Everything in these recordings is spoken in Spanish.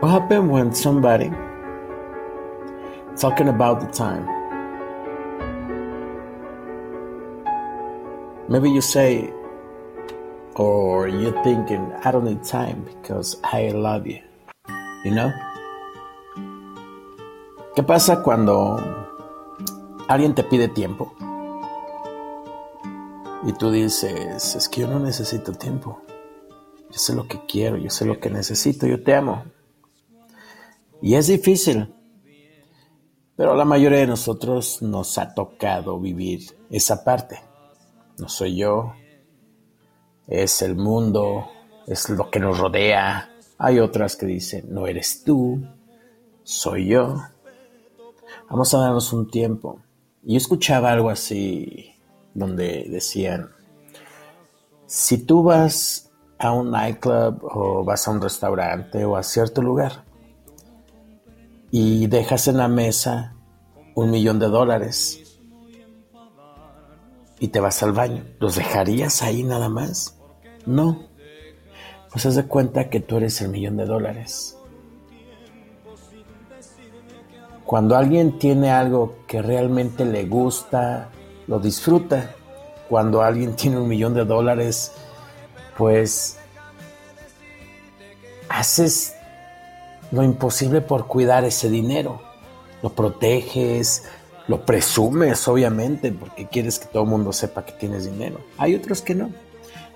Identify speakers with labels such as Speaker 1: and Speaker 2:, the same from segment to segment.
Speaker 1: What happened when somebody talking about the time? Maybe you say, or you're thinking, I don't need time because I love you. You know? ¿Qué pasa cuando alguien te pide tiempo? Y tú dices, es que yo no necesito tiempo. Yo sé lo que quiero, yo sé lo que necesito, yo te amo. Y es difícil, pero la mayoría de nosotros nos ha tocado vivir esa parte. No soy yo, es el mundo, es lo que nos rodea. Hay otras que dicen, no eres tú, soy yo. Vamos a darnos un tiempo. Yo escuchaba algo así, donde decían, si tú vas a un nightclub o vas a un restaurante o a cierto lugar y dejas en la mesa un millón de dólares y te vas al baño, ¿los dejarías ahí nada más? No. Pues haz de cuenta que tú eres el millón de dólares. Cuando alguien tiene algo que realmente le gusta, lo disfruta. Cuando alguien tiene un millón de dólares, pues haces lo imposible por cuidar ese dinero. Lo proteges, lo presumes, obviamente, porque quieres que todo el mundo sepa que tienes dinero. Hay otros que no.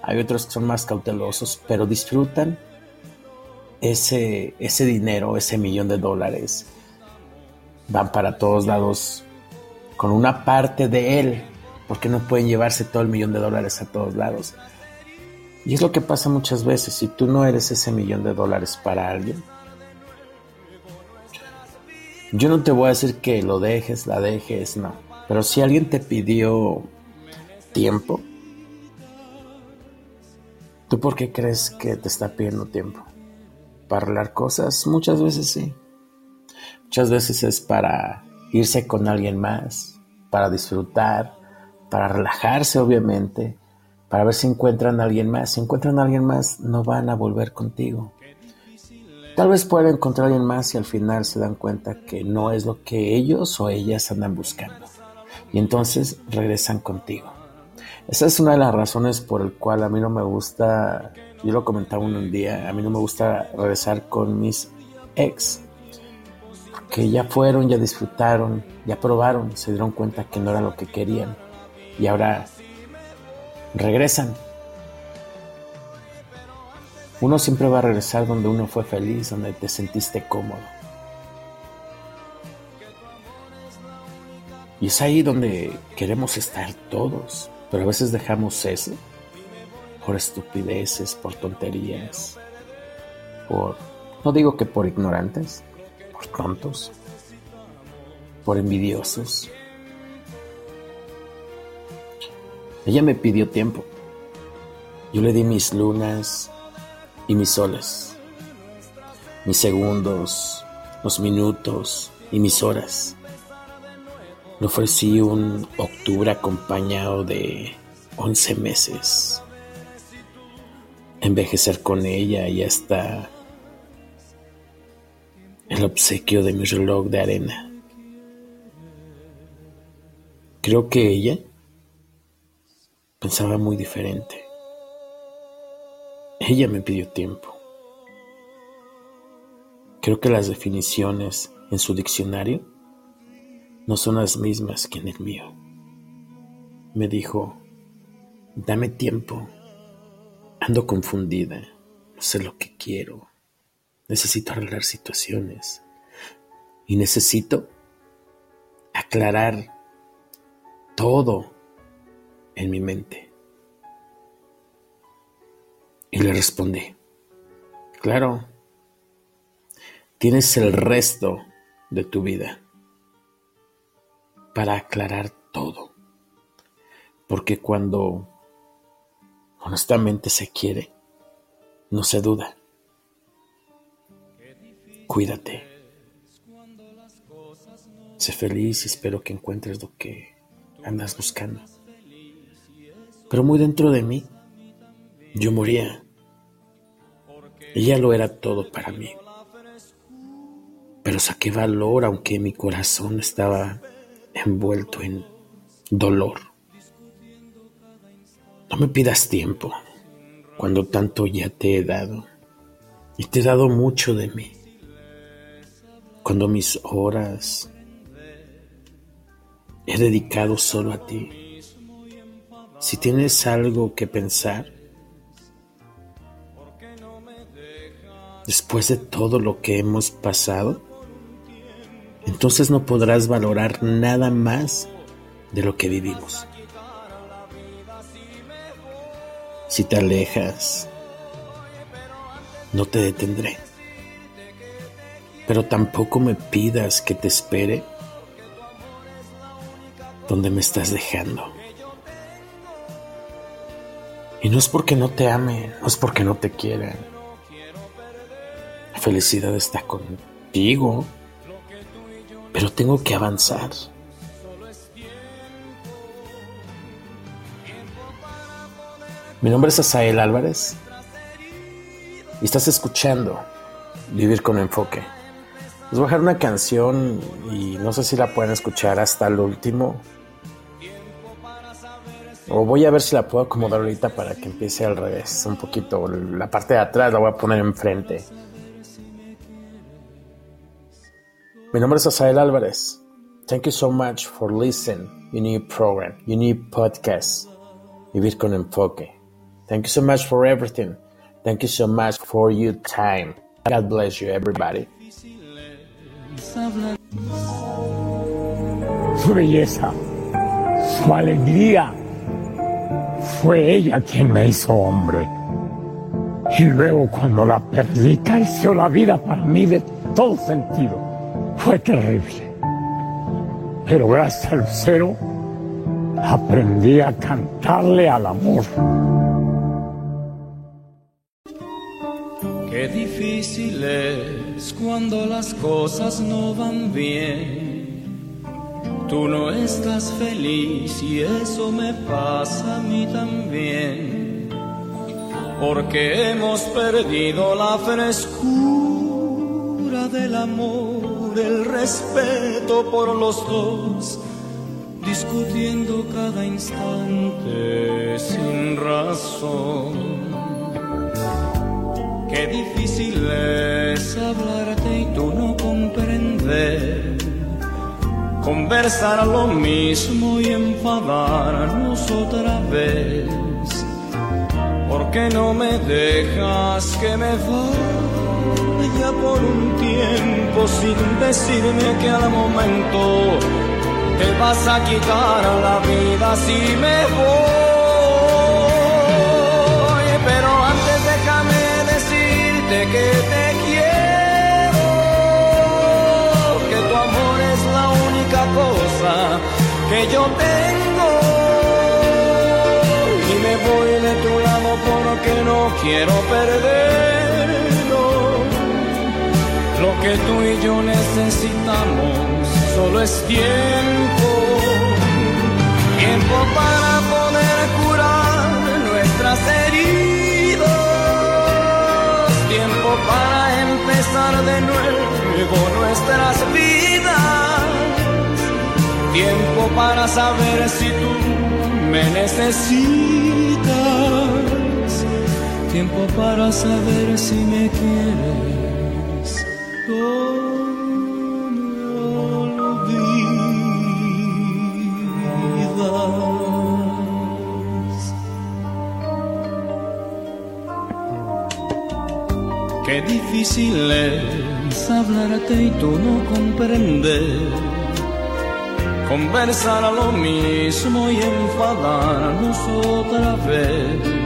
Speaker 1: Hay otros que son más cautelosos, pero disfrutan ese, ese dinero, ese millón de dólares. Van para todos lados con una parte de él, porque no pueden llevarse todo el millón de dólares a todos lados. Y es lo que pasa muchas veces, si tú no eres ese millón de dólares para alguien, yo no te voy a decir que lo dejes, la dejes, no. Pero si alguien te pidió tiempo, ¿tú por qué crees que te está pidiendo tiempo? ¿Para arreglar cosas? Muchas veces sí. Muchas veces es para irse con alguien más, para disfrutar, para relajarse obviamente, para ver si encuentran a alguien más. Si encuentran a alguien más, no van a volver contigo. Tal vez puedan encontrar a alguien más y al final se dan cuenta que no es lo que ellos o ellas andan buscando. Y entonces regresan contigo. Esa es una de las razones por el cual a mí no me gusta, yo lo comentaba un día, a mí no me gusta regresar con mis ex. Porque ya fueron, ya disfrutaron, ya probaron, se dieron cuenta que no era lo que querían. Y ahora regresan uno siempre va a regresar donde uno fue feliz, donde te sentiste cómodo. Y es ahí donde queremos estar todos, pero a veces dejamos eso por estupideces, por tonterías, por, no digo que por ignorantes, por tontos, por envidiosos. Ella me pidió tiempo. Yo le di mis lunas, y mis soles, mis segundos, los minutos y mis horas. Le ofrecí un octubre acompañado de 11 meses. Envejecer con ella y hasta el obsequio de mi reloj de arena. Creo que ella pensaba muy diferente. Ella me pidió tiempo. Creo que las definiciones en su diccionario no son las mismas que en el mío. Me dijo, dame tiempo. Ando confundida. No sé lo que quiero. Necesito arreglar situaciones. Y necesito aclarar todo en mi mente. Y le respondí, claro, tienes el resto de tu vida para aclarar todo. Porque cuando honestamente se quiere, no se duda. Cuídate. Sé feliz y espero que encuentres lo que andas buscando. Pero muy dentro de mí, yo moría ella lo era todo para mí. pero saqué valor aunque mi corazón estaba envuelto en dolor. No me pidas tiempo cuando tanto ya te he dado y te he dado mucho de mí. Cuando mis horas he dedicado solo a ti. Si tienes algo que pensar, después de todo lo que hemos pasado, entonces no podrás valorar nada más de lo que vivimos. Si te alejas, no te detendré. Pero tampoco me pidas que te espere donde me estás dejando. Y no es porque no te ame, no es porque no te quiera. Felicidad está contigo, pero tengo que avanzar. Mi nombre es Asael Álvarez y estás escuchando Vivir con Enfoque. Les voy a dejar una canción y no sé si la pueden escuchar hasta el último. O voy a ver si la puedo acomodar ahorita para que empiece al revés. Un poquito. La parte de atrás la voy a poner enfrente. Mi nombre es Asael Álvarez. Thank you so much for listening. Your new program, your new podcast. Vivir con enfoque. Thank you so much for everything. Thank you so much for your time. God bless you, everybody.
Speaker 2: Su belleza, su alegría, fue ella quien me hizo hombre. Y luego cuando la perdí, creció la vida para mí de todo sentido. Fue terrible. Pero gracias al cero, aprendí a cantarle al amor.
Speaker 3: Qué difícil es cuando las cosas no van bien. Tú no estás feliz y eso me pasa a mí también. Porque hemos perdido la frescura del amor, el respeto por los dos, discutiendo cada instante sin razón. Qué difícil es hablarte y tú no comprender. Conversar lo mismo y enfadarnos otra vez. ¿Por qué no me dejas que me vaya por un tiempo sin decirme que al momento te vas a quitar la vida si me voy? Pero antes déjame decirte que te quiero, que tu amor es la única cosa que yo tengo. Quiero perderlo. Lo que tú y yo necesitamos solo es tiempo. Tiempo para poder curar nuestras heridas. Tiempo para empezar de nuevo nuestras vidas. Tiempo para saber si tú me necesitas. Tiempo para saber si me quieres. Me olvidas. Qué difícil es hablarte y tú no comprender. Conversar a lo mismo y enfadarnos otra vez.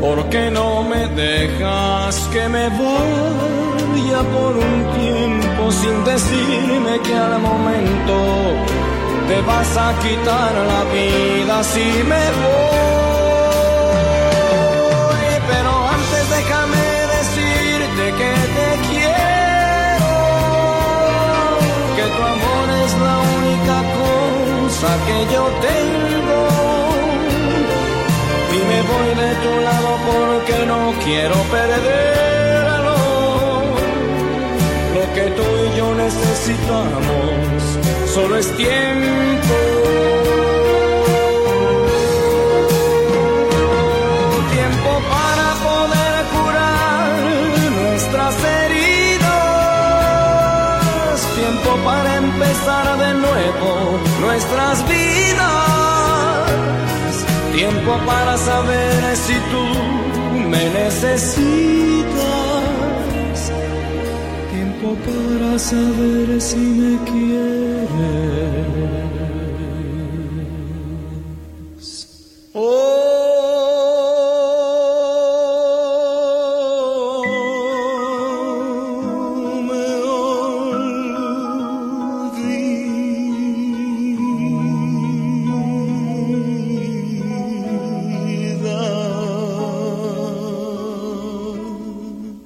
Speaker 3: ¿Por qué no me dejas que me vaya por un tiempo sin decirme que al momento te vas a quitar la vida si me voy? Pero antes déjame decirte que te quiero, que tu amor es la única cosa que yo tengo no quiero perderlo. Lo que tú necesitamos, solo es tiempo. Tiempo para poder curar nuestras heridas, tiempo para empezar de nuevo nuestras vidas, tiempo para saber si tú me necesitas, tiempo para saber si me quieres. Oh.